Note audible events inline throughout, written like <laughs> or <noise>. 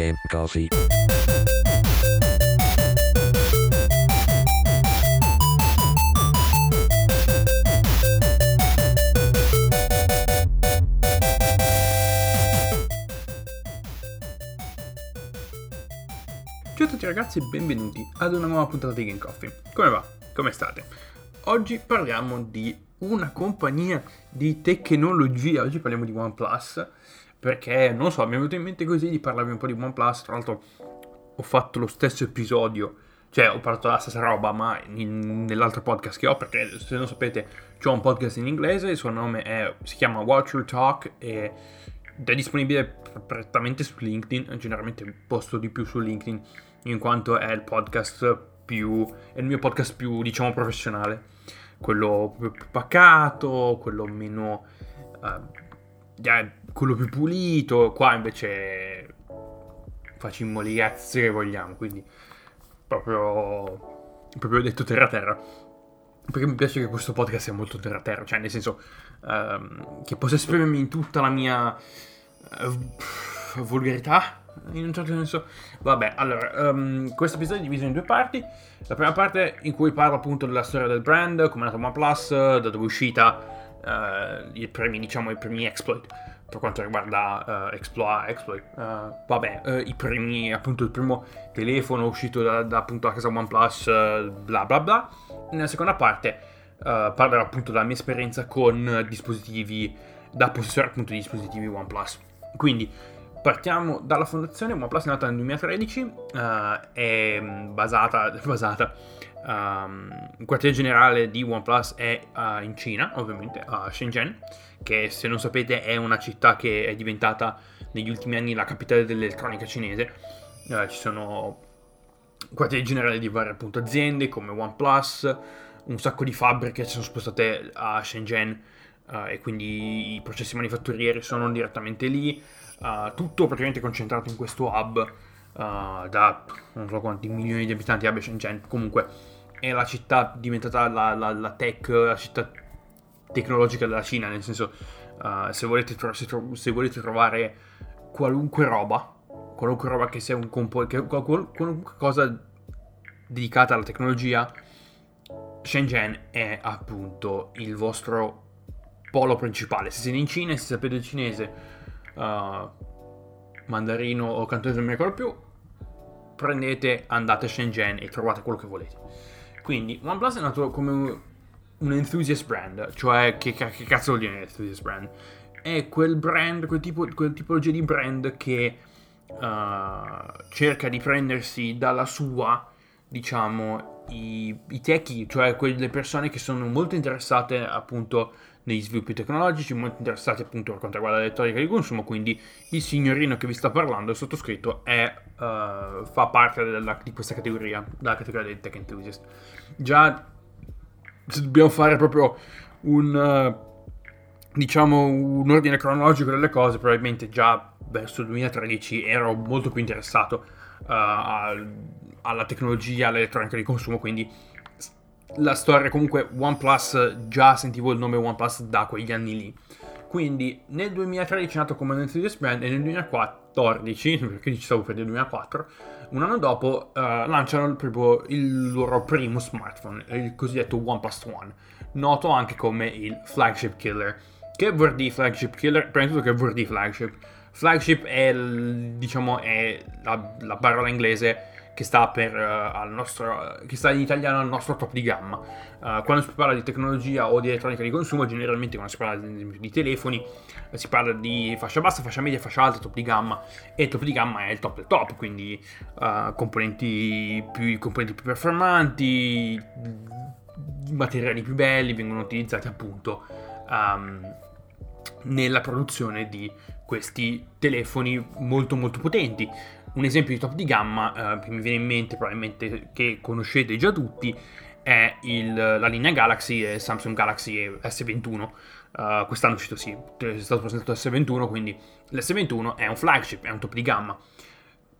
Game Coffee. Ciao a tutti ragazzi e benvenuti ad una nuova puntata di Game Coffee. Come va? Come state? Oggi parliamo di una compagnia di tecnologia, oggi parliamo di OnePlus, perché non so, mi è venuto in mente così di parlarvi un po' di OnePlus, tra l'altro ho fatto lo stesso episodio, cioè ho parlato della stessa roba, ma in- nell'altro podcast che ho, perché se non sapete c'ho un podcast in inglese, il suo nome è, si chiama Watch Your Talk e è disponibile prettamente su LinkedIn, generalmente posto di più su LinkedIn in quanto è il podcast più è il mio podcast più diciamo professionale, quello più pacato, quello meno eh, eh, quello più pulito, qua invece facciamo le cazze che vogliamo, quindi proprio proprio detto terra terra. Perché mi piace che questo podcast sia molto terra terra, cioè nel senso ehm, che possa esprimermi in tutta la mia eh, volgarità, in un certo senso. Vabbè, allora, ehm, questo episodio è diviso in due parti. La prima parte in cui parlo appunto della storia del brand, come è nato OnePlus, da dove è uscita, eh, i primi, diciamo, i primi exploit per quanto riguarda eh, exploit, exploit. eh, vabbè, eh, i primi, appunto, il primo telefono uscito da, da, appunto la casa OnePlus, bla bla bla. Nella seconda parte parlerò appunto della mia esperienza con dispositivi da possessore appunto di dispositivi OnePlus. Quindi partiamo dalla fondazione. OnePlus è nata nel 2013, eh, è basata, <laughs> basata um, il quartiere generale di OnePlus è uh, in Cina, ovviamente, a Shenzhen, che se non sapete è una città che è diventata negli ultimi anni la capitale dell'elettronica cinese. Uh, ci sono quartieri generali di varie appunto aziende come OnePlus, un sacco di fabbriche si sono spostate a Shenzhen uh, e quindi i processi manifatturieri sono direttamente lì. Tutto praticamente concentrato in questo hub uh, da non so quanti milioni di abitanti abbia Shenzhen. Comunque è la città diventata la, la, la tech, la città tecnologica della Cina, nel senso uh, se, volete tro- se, tro- se, volete trovare qualunque roba, qualunque roba che sia un compo- che, qual- qualunque cosa dedicata alla tecnologia, Shenzhen è appunto il vostro polo principale. Se siete in Cina se sapete il cinese, uh, mandarino o cantonese non mi ricordo più, prendete, andate a Shenzhen e trovate quello che volete. Quindi OnePlus è nato come un, un enthusiast brand, cioè che, che, cazzo vuol dire enthusiast brand? È quel brand, quel, tipo, quel tipologia di brand che uh, cerca di prendersi dalla sua, diciamo, i, i techie, cioè quelle persone che sono molto interessate appunto negli sviluppi tecnologici, molto interessati appunto per quanto riguarda l'elettronica di consumo, quindi il signorino che vi sta parlando, il sottoscritto, è, uh, fa parte della, di questa categoria, della categoria dei tech enthusiast. Già se dobbiamo fare proprio un, uh, diciamo, un ordine cronologico delle cose, probabilmente già verso il 2013 ero molto più interessato uh, al, alla tecnologia, all'elettronica di consumo, quindi la storia comunque OnePlus già sentivo il nome OnePlus da quegli anni lì. Quindi nel 2013 è nato come un enthusiast brand e nel 2014 <laughs> perché ci stavo per il 2004 un anno dopo uh, lanciano proprio il loro primo smartphone il cosiddetto OnePlus One noto anche come il flagship killer. Che vuol dire flagship killer? prima di tutto che vuol dire flagship? Flagship è diciamo è la, la parola inglese che sta, per, uh, nostro, che sta in italiano al nostro top di gamma. Uh, quando si parla di tecnologia o di elettronica di consumo, generalmente quando si parla di, di telefoni, uh, si parla di fascia bassa, fascia media, fascia alta, top di gamma e il top di gamma è il top del top, quindi componenti, più, componenti più performanti, materiali più belli vengono utilizzati appunto um, nella produzione di questi telefoni molto molto potenti un esempio di top di gamma eh, che mi viene in mente, probabilmente che conoscete già tutti, è il, la linea Galaxy e Samsung Galaxy S21. Uh, quest'anno è uscito sì, è stato presentato S21, quindi l'S21 è un flagship, è un top di gamma.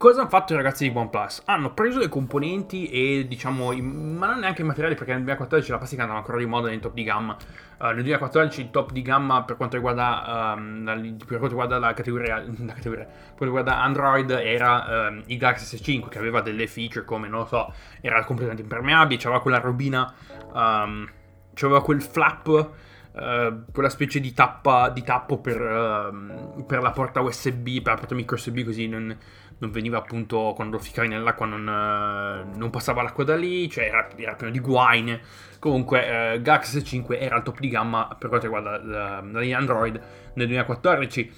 Cosa hanno fatto i ragazzi di OnePlus? Hanno preso le componenti e diciamo, ma non neanche i materiali perché nel 2014 la plastica andava ancora di moda nei top di gamma. Uh, nel 2014 il top di gamma per quanto riguarda, um, la, per quanto riguarda la categoria, <laughs> la categoria, per quanto riguarda Android era um, il Galaxy S5 che aveva delle feature come, non lo so, era completamente impermeabile, c'aveva quella robina, um, c'aveva quel flap Uh, quella specie di, tappa, di tappo per, uh, per, la porta USB, per la porta micro USB, così non, non veniva appunto quando lo ficavi nell'acqua, non, uh, non, passava l'acqua da lì, cioè era, era pieno di guaine. Comunque, uh, Galaxy S5 era il top di gamma per quanto riguarda la, la linea Android nel 2014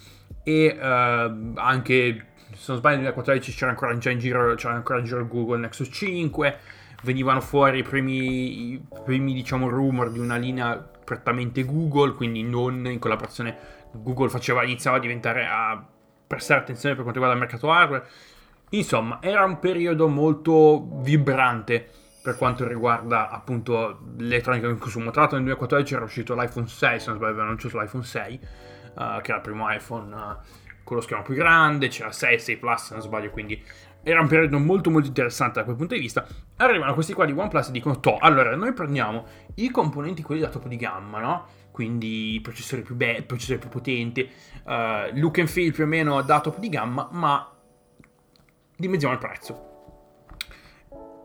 e anche se non sbaglio nel 2014 c'era ancora in giro, c'era ancora in giro Google Nexus 5 venivano fuori i primi, i primi diciamo, rumor di una linea prettamente Google, quindi non in collaborazione Google faceva, iniziava a diventare a prestare attenzione per quanto riguarda il mercato hardware. Insomma, era un periodo molto vibrante per quanto riguarda appunto l'elettronica in consumo. Tra l'altro nel 2014 era uscito l'iPhone 6, se non sbaglio avevano annunciato l'iPhone 6, uh, che era il primo iPhone uh, con lo schermo più grande, c'era 6 6 Plus se non sbaglio, quindi era un periodo molto molto interessante da quel punto di vista. Arrivano questi qua di OnePlus e dicono, toh, allora noi prendiamo i componenti quelli da topo di gamma, no? Quindi processori più belli, processori più potenti, uh, look and feel più o meno da top di gamma, ma dimezziamo il prezzo.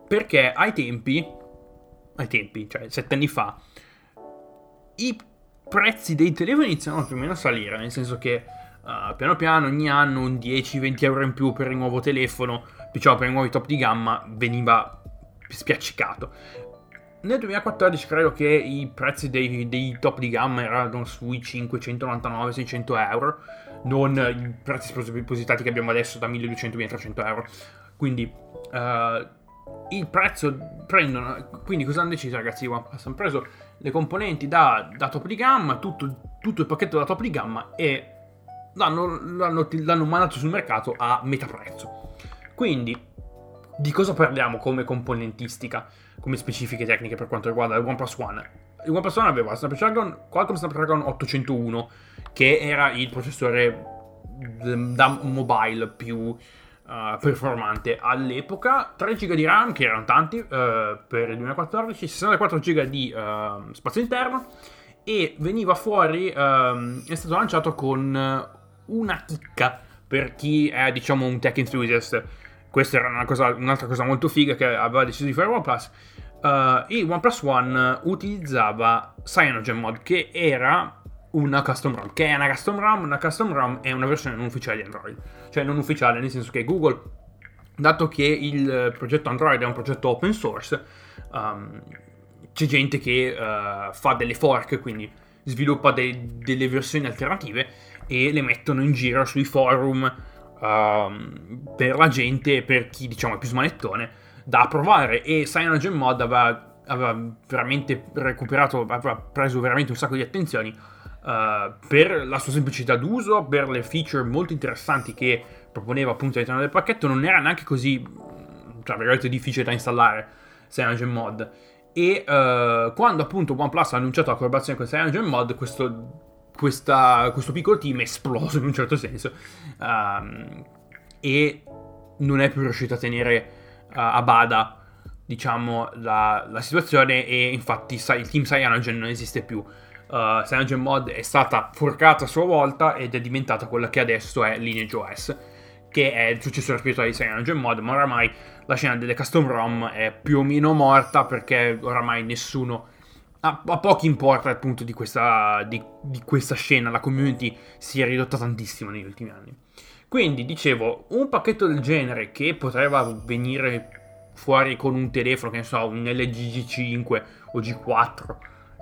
Perché ai tempi, ai tempi, cioè sette anni fa, i prezzi dei telefoni iniziano più o meno a salire, nel senso che uh, piano piano ogni anno un 10-20 euro in più per il nuovo telefono, diciamo per i nuovi top di gamma, veniva spiaccicato. Nel 2014 credo che i prezzi dei, dei top di gamma erano sui 599-600 euro, non i prezzi spropositati che abbiamo adesso da 1200-1300 euro. Quindi uh, il prezzo prendono. Quindi cosa hanno deciso ragazzi? Hanno preso le componenti da, da top di gamma, tutto, tutto, il pacchetto da top di gamma e l'hanno, l'hanno, l'hanno mandato sul mercato a metà prezzo. Quindi, di cosa parliamo come componentistica, come specifiche tecniche per quanto riguarda il OnePlus One? Il OnePlus One aveva Snapdragon, Qualcomm Snapdragon 801, che era il processore da mobile più uh, performante all'epoca, 3 GB di RAM, che erano tanti uh, per il 2014, 64 GB di uh, spazio interno, e veniva fuori, um, è stato lanciato con una chicca per chi è, diciamo, un tech enthusiast. Questa era una cosa, un'altra cosa molto figa che aveva deciso di fare OnePlus. Uh, il OnePlus One utilizzava CyanogenMod, che era una custom ROM. Che è una custom ROM? Una custom ROM è una versione non ufficiale di Android. Cioè non ufficiale, nel senso che Google, dato che il progetto Android è un progetto open source, um, c'è gente che uh, fa delle fork, quindi sviluppa de- delle versioni alternative e le mettono in giro sui forum uh, per la gente, per chi diciamo è più smanettone, da provare. E CyanogenMod aveva, aveva veramente recuperato, aveva preso veramente un sacco di attenzioni uh, per la sua semplicità d'uso, per le feature molto interessanti che proponeva appunto all'interno del pacchetto, non era neanche così, tra virgolette, difficile da installare CyanogenMod. E uh, quando appunto OnePlus ha annunciato la collaborazione con CyanogenMod, questo questa, questo piccolo team è esploso in un certo senso um, e non è più riuscito a tenere uh, a bada diciamo la, la, situazione e infatti il team Cyanogen non esiste più. Uh, Cyanogen Mod è stata forcata a sua volta ed è diventata quella che adesso è Lineage OS che è il successore spirituale di Cyanogen Mod ma oramai la scena delle custom ROM è più o meno morta perché oramai nessuno a, a pochi importa appunto di questa, di, di questa scena, la community si è ridotta tantissimo negli ultimi anni. Quindi dicevo, un pacchetto del genere che poteva venire fuori con un telefono, che ne so, un LG G5 o G4,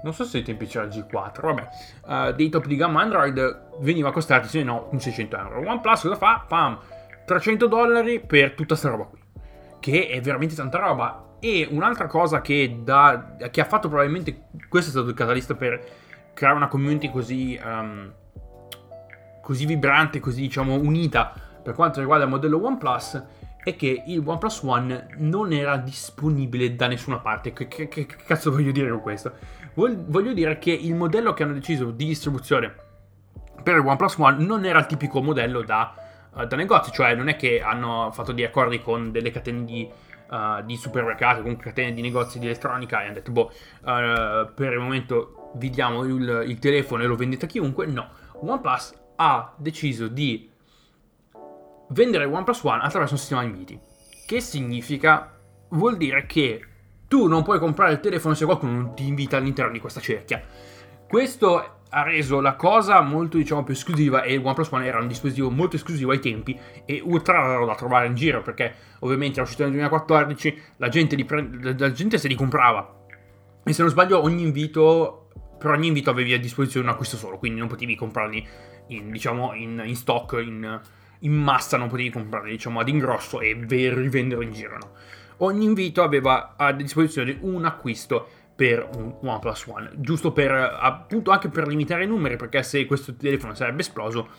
non so se ai tempi c'era G4, vabbè, uh, dei top di gamma Android veniva a costarti, se no, un 600 euro. OnePlus cosa fa? Pam, 300 dollari per tutta questa roba qui, che è veramente tanta roba e un'altra cosa che, da, che, ha fatto probabilmente, questo è stato il catalista per creare una community così, um, così vibrante, così diciamo unita per quanto riguarda il modello OnePlus, è che il OnePlus One non era disponibile da nessuna parte. Che, che, che cazzo voglio dire con questo? Voglio dire che il modello che hanno deciso di distribuzione per il OnePlus One non era il tipico modello da uh, da negozi, cioè non è che hanno fatto degli accordi con delle catene di, uh, di supermercati, con catene di negozi di elettronica e hanno detto, boh, uh, per il momento vi diamo il, il telefono e lo vendete a chiunque. No, OnePlus ha deciso di vendere OnePlus One attraverso un sistema di inviti. Che significa? Vuol dire che tu non puoi comprare il telefono se qualcuno non ti invita all'interno di questa cerchia. Questo ha reso la cosa molto diciamo più esclusiva e il OnePlus One era un dispositivo molto esclusivo ai tempi e ultra raro da trovare in giro perché ovviamente era uscito nel 2014 la gente, pre- la gente se li comprava e se non sbaglio ogni invito per ogni invito avevi a disposizione un acquisto solo quindi non potevi comprarli in, diciamo, in, in stock in, in, massa non potevi comprarli diciamo ad ingrosso e rivenderli in giro no? ogni invito aveva a disposizione un acquisto per un OnePlus One, giusto per appunto anche per limitare i numeri, perché se questo telefono sarebbe esploso,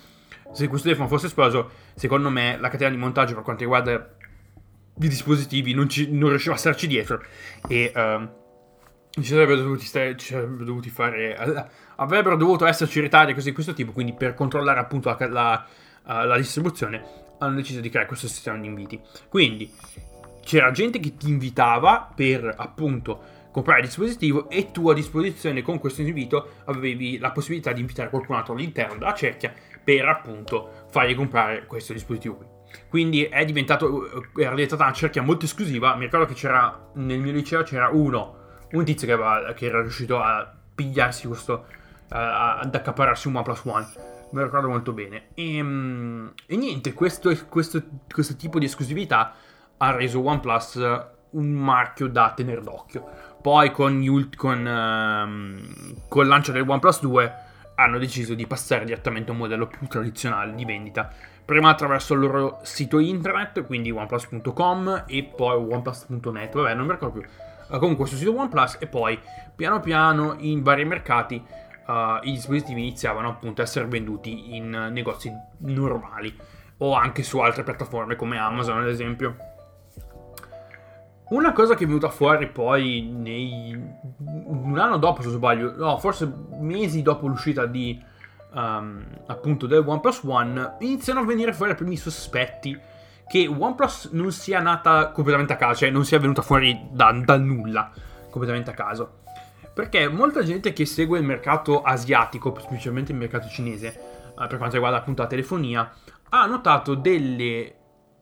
se questo telefono fosse esploso, secondo me la catena di montaggio per quanto riguarda i dispositivi non, ci, non riusciva a starci dietro e uh, ci sarebbero dovuti, stare, ci sarebbero dovuti fare, uh, avrebbero dovuto esserci ritardi e cose di questo tipo, quindi per controllare appunto la, la, uh, la distribuzione hanno deciso di creare questo sistema di inviti. Quindi c'era gente che ti invitava per appunto comprare il dispositivo e tu a disposizione con questo invito avevi la possibilità di invitare qualcun altro all'interno della cerchia per appunto fargli comprare questo dispositivo qui. Quindi è diventato, era diventata una cerchia molto esclusiva. Mi ricordo che c'era nel mio liceo c'era uno, un tizio che, aveva, che era riuscito a pigliarsi questo, uh, ad accaparrarsi un OnePlus One. Me lo ricordo molto bene. E, um, e niente, questo, questo, questo tipo di esclusività ha reso OnePlus un marchio da tenere d'occhio. Poi con, ult- con, uh, con il lancio del OnePlus 2 hanno deciso di passare direttamente a un modello più tradizionale di vendita. Prima attraverso il loro sito internet, quindi oneplus.com e poi oneplus.net, vabbè non mi ricordo più. Comunque sul sito OnePlus e poi piano piano in vari mercati uh, i dispositivi iniziavano appunto a essere venduti in negozi normali o anche su altre piattaforme come Amazon ad esempio. Una cosa che è venuta fuori poi nei... un anno dopo, se non sbaglio, no, forse mesi dopo l'uscita di um, appunto del OnePlus One, iniziano a venire fuori i primi sospetti che OnePlus non sia nata completamente a caso, cioè non sia venuta fuori da, dal nulla, completamente a caso. Perché molta gente che segue il mercato asiatico, specialmente il mercato cinese, eh, per quanto riguarda appunto la telefonia, ha notato delle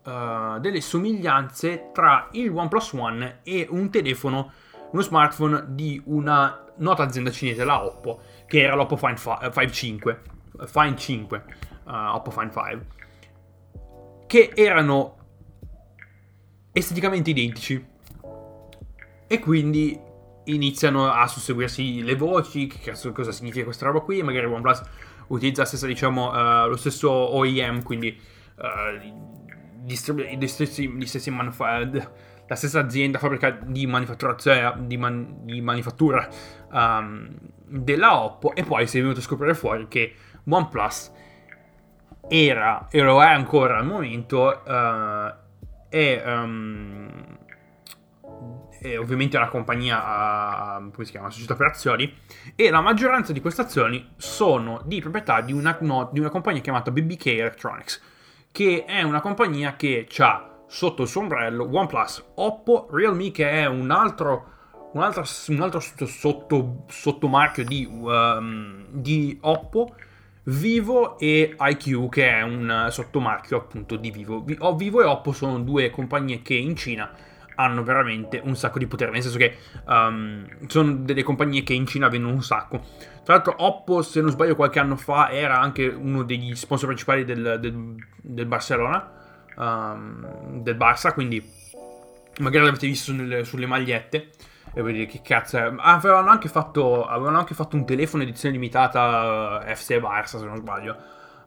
uh, delle somiglianze tra il OnePlus One e un telefono, uno smartphone di una nota azienda cinese, la Oppo, che era l'Oppo Find 5, Find 5, uh, Oppo Find 5, che erano esteticamente identici. E quindi iniziano a susseguirsi le voci, che cosa significa questa roba qui, magari OnePlus utilizza stessa, diciamo, uh, lo stesso OEM, quindi uh, distribu- gli stessi, gli stessi manufa- la stessa azienda, fabbrica di manifatturazione di, man- di manifattura um, della Oppo. E poi si è venuto a scoprire fuori che OnePlus era e lo è ancora al momento uh, è, um, è ovviamente una compagnia uh, come si chiama società per azioni e la maggioranza di queste azioni sono di proprietà di una, no, di una compagnia chiamata BBK Electronics che è una compagnia che ha sotto il suo ombrello OnePlus, Oppo, Realme che è un altro, un altro, un altro sotto, sottomarchio di, um, di Oppo, Vivo e IQ che è un sottomarchio appunto di Vivo. Vivo e Oppo sono due compagnie che in Cina hanno veramente un sacco di potere, nel senso che um, sono delle compagnie che in Cina vendono un sacco. Tra l'altro Oppo, se non sbaglio qualche anno fa, era anche uno degli sponsor principali del, del, del Barcellona, um, del Barça, quindi magari l'avete visto nelle, sulle magliette. E vuol dire che cazzo è. Avevano anche fatto, avevano anche fatto un telefono edizione limitata eh, FC Barça, se non sbaglio,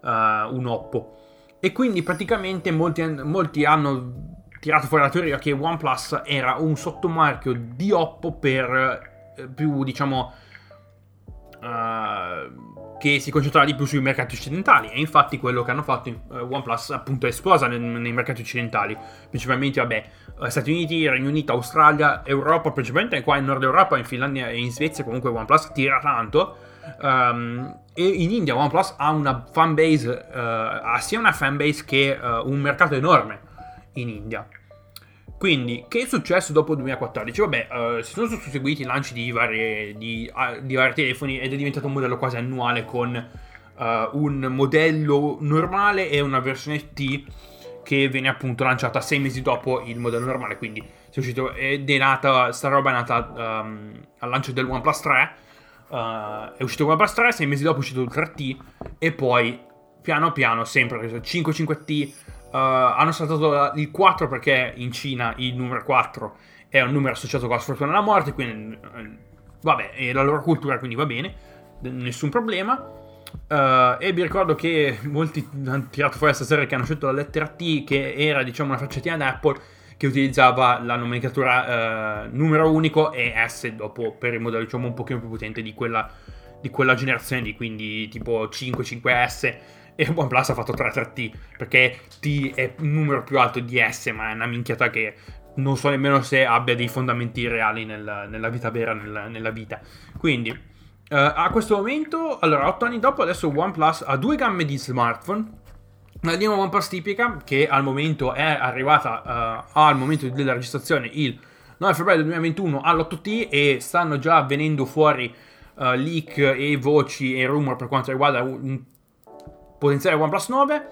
uh, un Oppo. E quindi praticamente molti, molti hanno tirato fuori la teoria che OnePlus era un sottomarchio di Oppo per eh, più, diciamo, uh, che si concentrava di più sui mercati occidentali. E infatti quello che hanno fatto uh, OnePlus appunto è esplosa nel, nei mercati occidentali, principalmente, vabbè, Stati Uniti, Regno Unito, Australia, Europa, principalmente qua in Nord Europa, in Finlandia e in Svezia comunque OnePlus tira tanto. Um, e in India OnePlus ha una fanbase, uh, ha sia una fanbase che uh, un mercato enorme in India. Quindi, che è successo dopo il 2014? Vabbè, uh, si sono susseguiti i lanci di, varie, di, di, vari telefoni ed è diventato un modello quasi annuale con un modello normale e una versione T che viene appunto lanciata sei mesi dopo il modello normale. Quindi, è uscito, ed è nata, sta roba è nata um, al lancio del OnePlus 3 Uh, è uscito OnePlus 3, sei mesi dopo è uscito il 3T e poi piano piano sempre 5 5T uh, hanno saltato il 4 perché in Cina il numero 4 è un numero associato con la sfortuna e la morte, quindi eh, vabbè, è la loro cultura, quindi va bene, nessun problema. Uh, e vi ricordo che molti hanno tirato fuori questa serie che hanno scelto la lettera T, che era diciamo una faccettina d'Apple che utilizzava la nomenclatura eh, numero unico e S dopo per il modello diciamo un pochino più potente di quella, di quella generazione lì, quindi tipo 5, 5S e OnePlus ha fatto 3, 3T perché T è un numero più alto di S ma è una minchiata che non so nemmeno se abbia dei fondamenti reali nel, nella vita vera, nella, nella vita. Quindi, uh, a questo momento, allora, 8 anni dopo, adesso OnePlus ha due gamme di smartphone la linea OnePlus tipica, che al momento è arrivata uh, al momento della registrazione il 9 febbraio 2021 all'8T e stanno già venendo fuori uh, leak e voci e rumor per quanto riguarda un potenziale OnePlus 9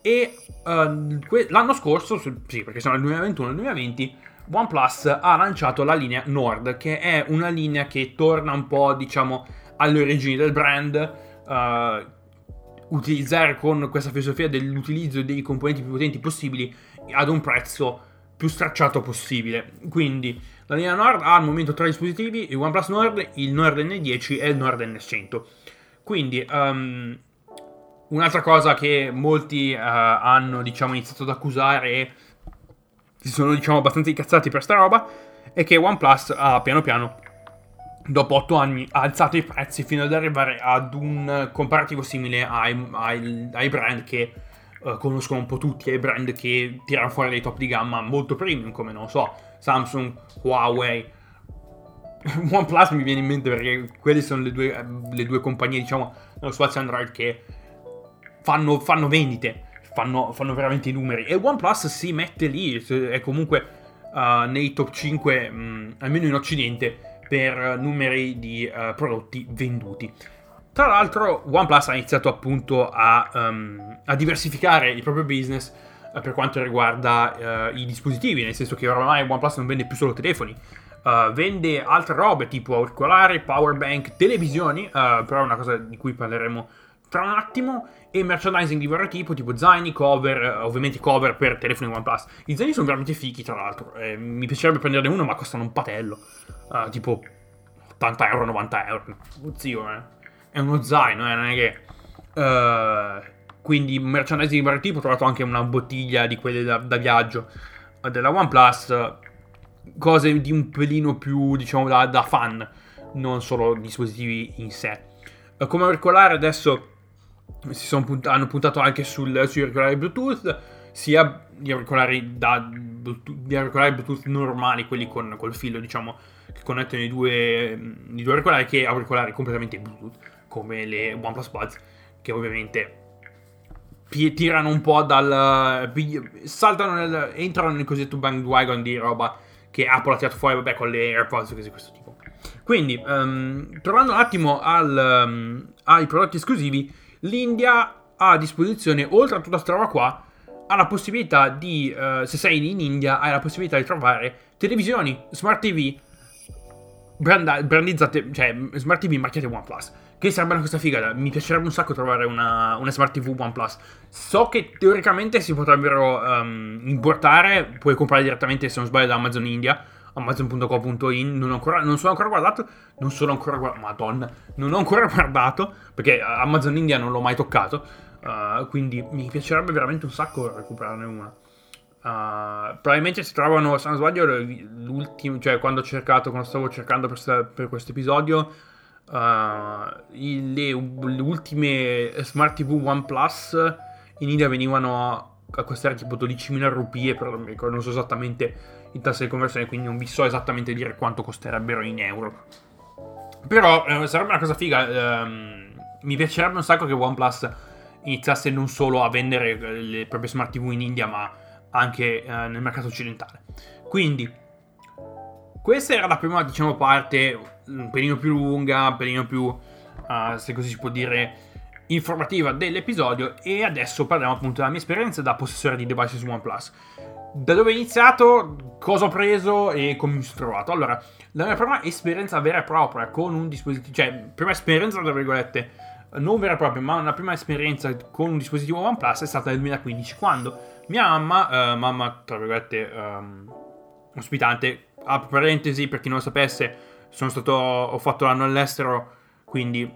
e uh, que- l'anno scorso, sì perché siamo nel 2021 nel 2020, OnePlus ha lanciato la linea Nord che è una linea che torna un po' diciamo alle origini del brand uh, utilizzare con questa filosofia dell'utilizzo dei componenti più potenti possibili ad un prezzo più stracciato possibile. Quindi la linea Nord ha al momento tre dispositivi, il OnePlus Nord, il Nord N10 e il Nord N100. Quindi um, un'altra cosa che molti uh, hanno diciamo, iniziato ad accusare e si sono diciamo, abbastanza incazzati per sta roba è che OnePlus ha piano piano dopo 8 anni ha alzato i prezzi fino ad arrivare ad un comparativo simile ai, ai, ai brand che uh, conoscono un po' tutti, ai brand che tirano fuori dei top di gamma molto premium, come non so, Samsung, Huawei. <laughs> OnePlus mi viene in mente perché quelle sono le due, le due compagnie, diciamo, nello spazio Android che fanno, fanno vendite, fanno, fanno, veramente i numeri. E OnePlus si mette lì, è comunque uh, nei top 5, mh, almeno in Occidente, per numeri di uh, prodotti venduti. Tra l'altro OnePlus ha iniziato appunto a, um, a diversificare il proprio business uh, per quanto riguarda uh, i dispositivi, nel senso che ormai OnePlus non vende più solo telefoni, vende altre robe tipo auricolari, power bank, televisioni, però è una cosa di cui parleremo tra un attimo e merchandising di vario tipo, tipo zaini, cover, ovviamente cover per telefoni OnePlus. I zaini sono veramente fichi, tra l'altro. Eh, mi piacerebbe prenderne uno, ma costano un patello. Uh, tipo 80 euro, 90 euro. Zio, eh. È uno zaino, eh, non è che... Uh, quindi merchandising di vario tipo. Ho trovato anche una bottiglia di quelle da, da viaggio della OnePlus. Cose di un pelino più, diciamo, da, da fan. Non solo dispositivi in sé. Come auricolare adesso punt- hanno puntato anche sul, sugli auricolari Bluetooth, sia gli auricolari, da, gli auricolari Bluetooth normali, quelli con col filo, diciamo, che connettono i due, i due auricolari, che auricolari completamente Bluetooth, come le OnePlus Buds, che ovviamente tirano un po' dal... saltano nel, entrano nel cosiddetto bandwagon di roba che Apple ha tirato fuori, vabbè, con le AirPods e cose di questo tipo. Quindi, um, tornando un attimo al, um, ai prodotti esclusivi, l'India ha a disposizione, oltre a tutta questa roba qua, ha la possibilità di, uh, se sei in India, hai la possibilità di trovare televisioni, smart TV, branda- brandizzate, cioè smart TV marchiate OnePlus. Che sarebbe una cosa figa, mi piacerebbe un sacco trovare una, una smart TV OnePlus. So che teoricamente si potrebbero um, importare, puoi comprare direttamente se non sbaglio da Amazon India amazon.co.in non, non sono ancora guardato non sono ancora guardato madonna non ho ancora <laughs> guardato perché Amazon India non l'ho mai toccato uh, quindi mi piacerebbe veramente un sacco recuperarne una. Uh, probabilmente si trovano se non sbaglio l'ultimo cioè quando ho cercato quando stavo cercando per, per questo episodio uh, le, le, ultime smart tv OnePlus in India venivano costare tipo 12.000 rupie però non so esattamente in tasse di conversione, quindi non vi so esattamente dire quanto costerebbero in euro. Però eh, sarebbe una cosa figa. Ehm, mi piacerebbe un sacco che OnePlus iniziasse non solo a vendere le proprie smart TV in India, ma anche eh, nel mercato occidentale. Quindi, questa era la prima, diciamo, parte un pelino più lunga, un pelino più, uh, se così si può dire, informativa dell'episodio. E adesso parliamo appunto della mia esperienza da possessore di device su OnePlus. Da dove ho iniziato, cosa ho preso e come mi sono trovato. Allora, la mia prima esperienza vera e propria con un dispositivo, cioè, prima esperienza, tra virgolette, non vera e propria, ma una prima esperienza con un dispositivo OnePlus è stata nel 2015, quando mia mamma, uh, mamma, tra virgolette, um, ospitante, a parentesi, per chi non lo sapesse, sono stato, ho fatto l'anno all'estero, quindi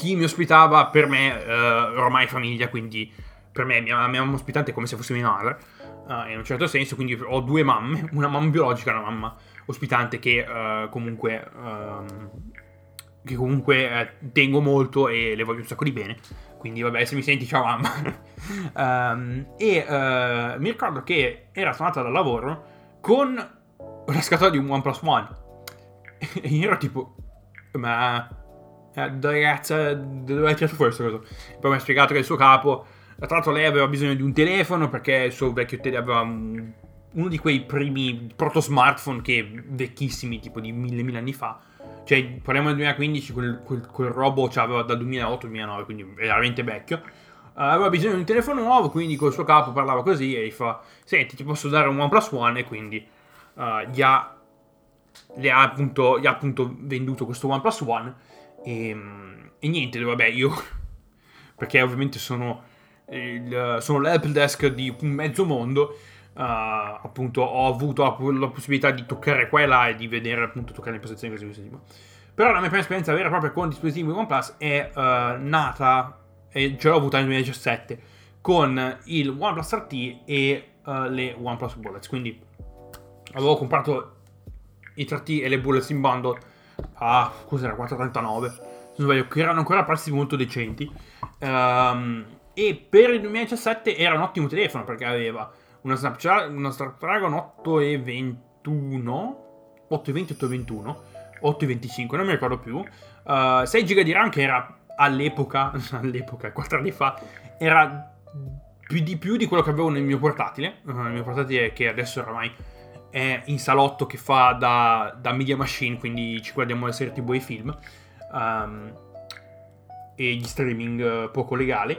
chi mi ospitava per me uh, ormai famiglia, quindi per me mia, mia mamma ospitante è come se fosse mia madre, uh, in un certo senso, quindi ho due mamme, <laughs> una mamma biologica e una mamma ospitante che uh, comunque... Um, che comunque eh, tengo molto e le voglio un sacco di bene. Quindi vabbè, se mi senti, ciao mamma. um, <laughs> e uh, mi ricordo che era tornata dal lavoro con la scatola di un OnePlus One. <laughs> e io ero tipo, ma eh, ragazza, dove hai tirato fuori questa cosa? Poi mi ha spiegato che il suo capo, tra l'altro lei aveva bisogno di un telefono perché il suo vecchio telefono aveva un, uno di quei primi proto smartphone che vecchissimi, tipo di mille mille anni fa. Cioè, parliamo del 2015, quel, quel, quel robo c'aveva dal 2008-2009, quindi veramente vecchio. Uh, aveva bisogno di un telefono nuovo, quindi col suo capo parlava così e gli fa: Senti, ti posso dare un OnePlus One? E quindi uh, gli, ha, ha appunto, gli, ha, appunto, venduto questo OnePlus One. E, e niente, vabbè, io. <laughs> perché ovviamente sono, il, sono l'help desk di mezzo mondo. Uh, appunto ho avuto la, possibilità di toccare qua e là e di vedere appunto toccare le posizioni così così però la mia prima esperienza vera e propria con dispositivi OnePlus è uh, nata e ce l'ho avuta nel 2017 con il OnePlus RT e uh, le OnePlus Bullets quindi avevo comprato i 3T e le Bullets in bundle a cos'era? 4,39 se non sbaglio che erano ancora prezzi molto decenti. Um, e per il 2017 era un ottimo telefono perché aveva una, Snapchat, una Snapdragon 8 e 21, 8 e 20, 8 e 21, 8 e 25, non mi ricordo più, uh, 6 GB di RAM che era all'epoca, <laughs> all'epoca, 4 anni fa, era più di più di quello che avevo nel mio portatile, uh, nel mio portatile che adesso oramai è in salotto che fa da, da media machine, quindi ci guardiamo le serie tv e i film, um, e gli streaming uh, poco legali.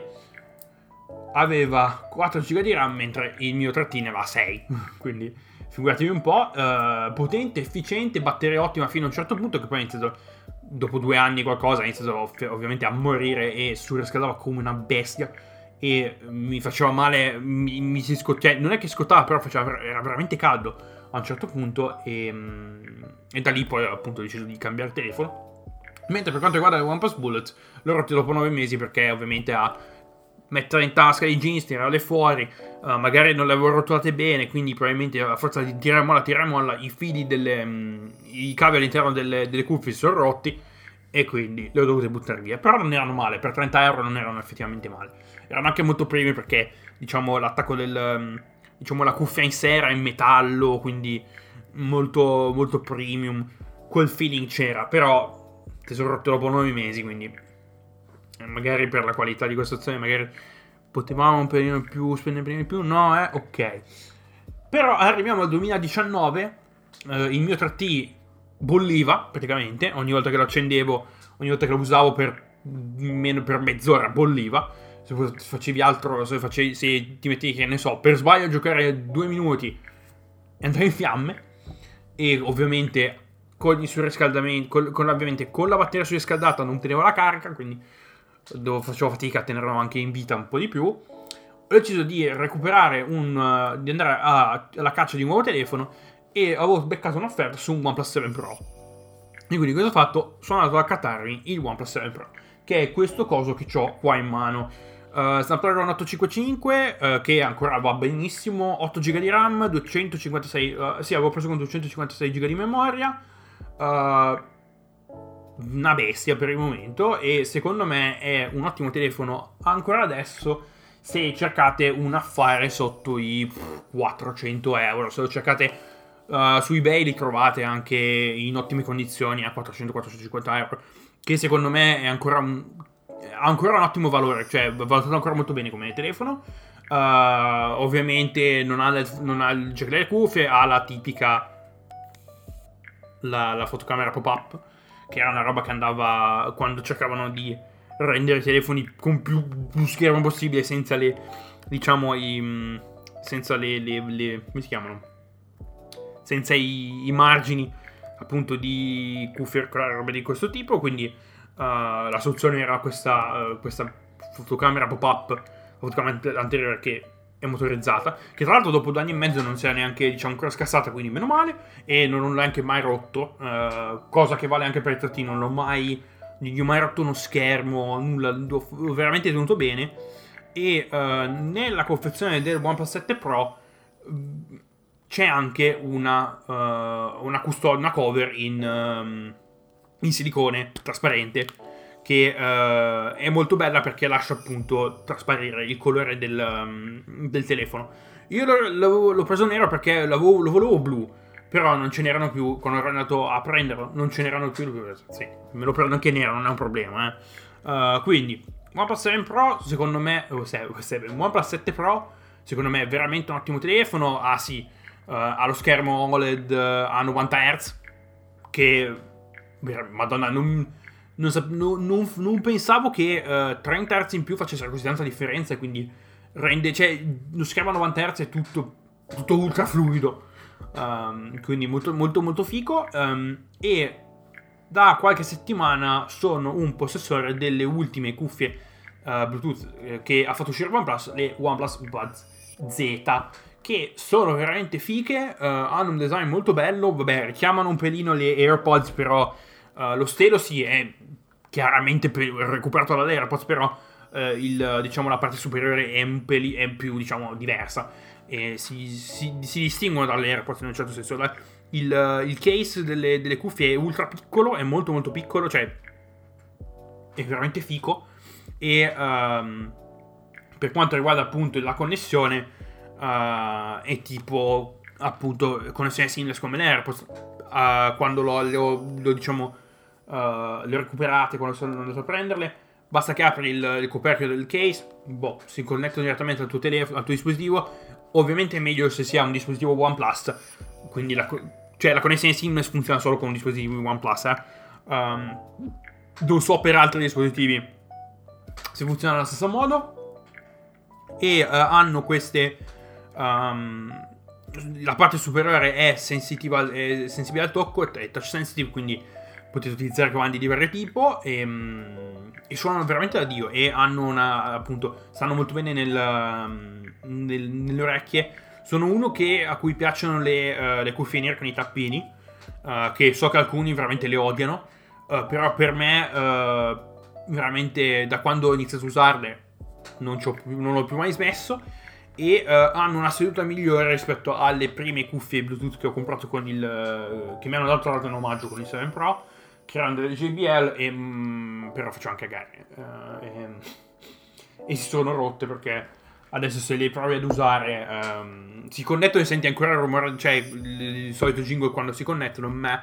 Aveva 4 GB di RAM mentre il mio 3 ne aveva 6 <laughs> quindi figuratevi un po' uh, potente, efficiente, batteria ottima fino a un certo punto che poi ha iniziato dopo due anni qualcosa ha iniziato ovviamente a morire e surriscaldava come una bestia. E mi faceva male mi, mi si scottava cioè non è che scottava però faceva, era veramente caldo a un certo punto e, mm, e da lì poi appunto ho deciso di cambiare telefono mentre per quanto riguarda le OnePlus Bullets l'ho rotto dopo 9 mesi perché ovviamente ha mettere in tasca i jeans, tirarle fuori, uh, magari non le avevo rotolate bene, quindi probabilmente a forza di tirare molla, tirare molla, i fili delle, um, i cavi all'interno delle, delle cuffie sono rotti e quindi le ho dovute buttare via. Però non erano male, per 30 euro non erano effettivamente male. Erano anche molto primi perché, diciamo, l'attacco del... Um, diciamo, la cuffia in sé era in metallo, quindi molto, molto premium. Quel feeling c'era, però te sono rotto dopo 9 mesi, quindi magari per la qualità di questa azione, magari potevamo un pelino più, spendere un pelino più, no, eh, ok. Però arriviamo al 2019, eh, il mio 3T bolliva praticamente, ogni volta che lo accendevo, ogni volta che lo usavo per, meno, per mezz'ora bolliva. Se facevi altro, se, facevi, se ti mettevi, che ne so, per sbaglio a giocare due minuti e andare in fiamme. E ovviamente con il surriscaldamento, con, con, ovviamente con la batteria surriscaldata non tenevo la carica, quindi facevo fatica a tenerlo anche in vita un po' di più, ho deciso di recuperare un, di andare a, alla caccia di un nuovo telefono e avevo beccato un'offerta su un OnePlus 7 Pro. E quindi cosa ho fatto? Sono andato a accattarmi il OnePlus 7 Pro, che è questo coso che ho qua in mano. Uh, Snapdragon 855 uh, che ancora va benissimo 8 GB di RAM 256 uh, sì avevo preso con 256 GB di memoria una bestia per il momento e secondo me è un ottimo telefono ancora adesso se cercate un affare sotto i 400 euro, se lo cercate su eBay li trovate anche in ottime condizioni a 400-450 euro, che secondo me è ancora un, ha ancora un ottimo valore, cioè valutato ancora molto bene come telefono. Uh, ovviamente non ha, le, non ha il jack delle cuffie, ha la tipica la, la, fotocamera pop-up, che era una roba che andava quando cercavano di rendere i telefoni con più, più schermo possibile senza le, diciamo, i, senza le, le, le come si chiamano? Senza i, i margini appunto di cuffie roba di questo tipo, quindi Uh, la soluzione era questa, uh, questa fotocamera pop-up, fotocamera anteriore che è motorizzata, che tra l'altro dopo due anni e mezzo non si è neanche diciamo, ancora scassata, quindi meno male, e non l'ho neanche mai rotto, uh, cosa che vale anche per il trattino, non l'ho mai, non gli ho mai rotto uno schermo, nulla, l'ho veramente tenuto bene, e nella confezione del OnePlus 7 Pro c'è anche una, una, custodia, una cover in... Um, in silicone trasparente che uh, è molto bella perché lascia appunto trasparire il colore del, um, del telefono. Io l'ho, l'ho, preso nero perché lo volevo blu, però non ce n'erano più. Quando ero andato a prenderlo, non ce n'erano più. Sì, me lo prendo anche nero, non è un problema. Eh. Uh, quindi, OnePlus 7 Pro, secondo me, oh, 7, 7, OnePlus 7 Pro, secondo me è veramente un ottimo telefono. Ah sì, uh, ha lo schermo OLED a 90 Hz, che Madonna, non, non, non, non pensavo che uh, eh, 30 Hz in più facessero così tanta differenza. Quindi rende, cioè, lo schermo a 90 Hz è tutto, tutto ultra fluido. Um, quindi molto, molto, molto fico. Um, e da qualche settimana sono un possessore delle ultime cuffie uh, Bluetooth eh, che ha fatto uscire OnePlus, le OnePlus Buds Z che sono veramente fighe, uh, hanno un design molto bello, vabbè, richiamano un pelino le AirPods, però Uh, lo stelo sì è chiaramente recuperato dall'AirPods, però uh, il, diciamo, la parte superiore è, peli- è più diciamo, diversa. E si, si, si distinguono dalle AirPods in un certo senso. Il, il case delle, delle, cuffie è ultra piccolo, è molto molto piccolo, cioè è veramente fico. E um, per quanto riguarda appunto la connessione uh, è tipo appunto connessione seamless come le AirPods uh, quando lo, lo, lo diciamo uh, le recuperate quando sono andato a prenderle. Basta che apri il, il coperchio del case, boh, si connettono direttamente al tuo telefono, al tuo dispositivo. Ovviamente è meglio se si ha un dispositivo OnePlus, quindi la, cioè la connessione seamless funziona solo con dispositivi OnePlus. Eh. Um, non so per altri dispositivi se funziona allo stesso modo. E uh, hanno queste. Um, la parte superiore è, è sensibile al tocco, è touch sensitive, quindi potete utilizzare comandi di vario tipo e, mm, e, suonano veramente da Dio e hanno una, appunto, stanno molto bene nel, mm, nel, nelle orecchie. Sono uno che, a cui piacciono le, uh, le cuffie nere con i tappini, uh, che so che alcuni veramente le odiano, uh, però per me, veramente da quando ho iniziato a usarle, non, non l'ho più mai smesso e uh, hanno una seduta migliore rispetto alle prime cuffie Bluetooth che ho comprato con il uh, che mi hanno dato in omaggio con il 7 Pro che erano delle JBL e mm, però faccio anche gare uh, e, e, si sono rotte perché adesso se le provi ad usare um, si connettono e senti ancora il rumore cioè il, il solito jingle quando si connettono ma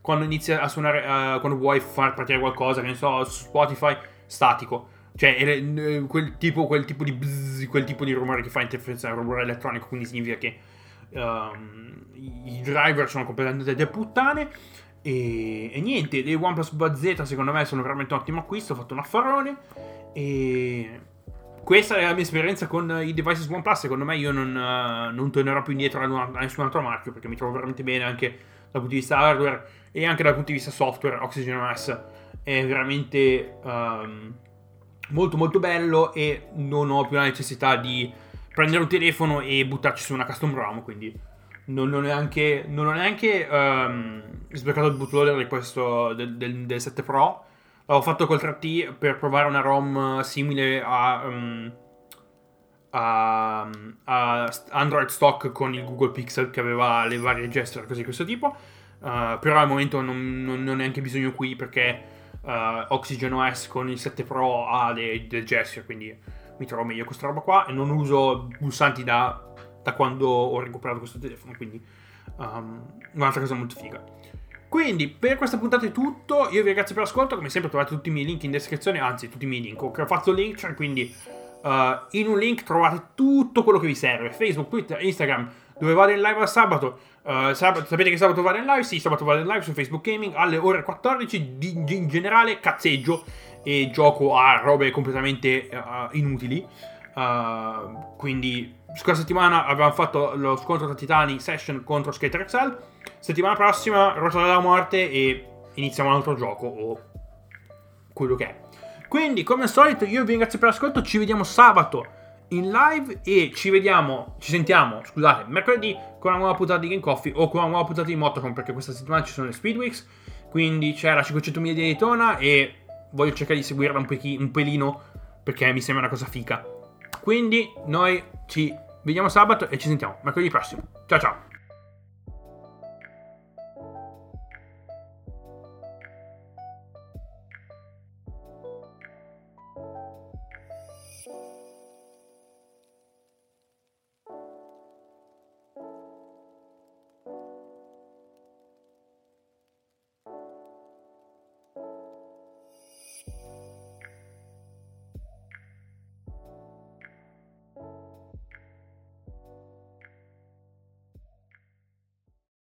quando inizia a suonare uh, quando vuoi far partire qualcosa che ne so Spotify statico cioè quel tipo, quel tipo di bzz, quel tipo di rumore che fa interferenza al rumore elettronico quindi significa che um, i driver sono completamente delle puttane. E, e, niente, le OnePlus Buds Z secondo me sono veramente un ottimo acquisto, ho fatto un affarone. E questa è la mia esperienza con i devices OnePlus, secondo me io non, uh, non tornerò più indietro a, nessun altro marchio perché mi trovo veramente bene anche dal punto di vista hardware e anche dal punto di vista software, Oxygen OS è veramente um, molto molto bello e non ho più la necessità di prendere un telefono e buttarci su una custom ROM, quindi non, non, neanche, non ho neanche um, sbloccato il bootloader questo, del, del, del 7 Pro. L'avevo fatto col 3T per provare una ROM simile a, um, a, a, Android stock con il Google Pixel che aveva le varie gesture così di questo tipo. Uh, però al momento non, non, non ho neanche bisogno qui perché uh, Oxygen OS con il 7 Pro ha delle gesture, quindi mi trovo meglio questa roba qua e non uso pulsanti da da quando ho recuperato questo telefono, quindi Um, un'altra cosa molto figa. Quindi, per questa puntata è tutto. Io vi ringrazio per l'ascolto. Come sempre, trovate tutti i miei link in descrizione. Anzi, tutti i miei link. Ho fatto link, cioè, quindi uh, in un link trovate tutto quello che vi serve: Facebook, Twitter, Instagram, dove vado in live al sabato. Uh, sabato, sapete che sabato vado in live? Sì, sabato vado in live su Facebook Gaming alle ore 14. Di, di, in generale, cazzeggio e gioco a robe completamente uh, inutili. Uh, quindi, scorsa settimana avevamo fatto lo scontro tra titani session contro Skater XL. Settimana prossima, Rota della Morte e iniziamo un altro gioco o quello che è. Quindi, come al solito, io vi ringrazio per l'ascolto. Ci vediamo sabato in live e ci vediamo, ci sentiamo, scusate, mercoledì con una nuova puntata di Game Coffee o con una nuova puntata di Motocom perché questa settimana ci sono le Speedweeks, quindi c'è la 500 miglia di Daytona e voglio cercare di seguirla un, pechi, un pelino perché mi sembra una cosa fica. Quindi noi ci vediamo sabato e ci sentiamo mercoledì prossimo. Ciao ciao!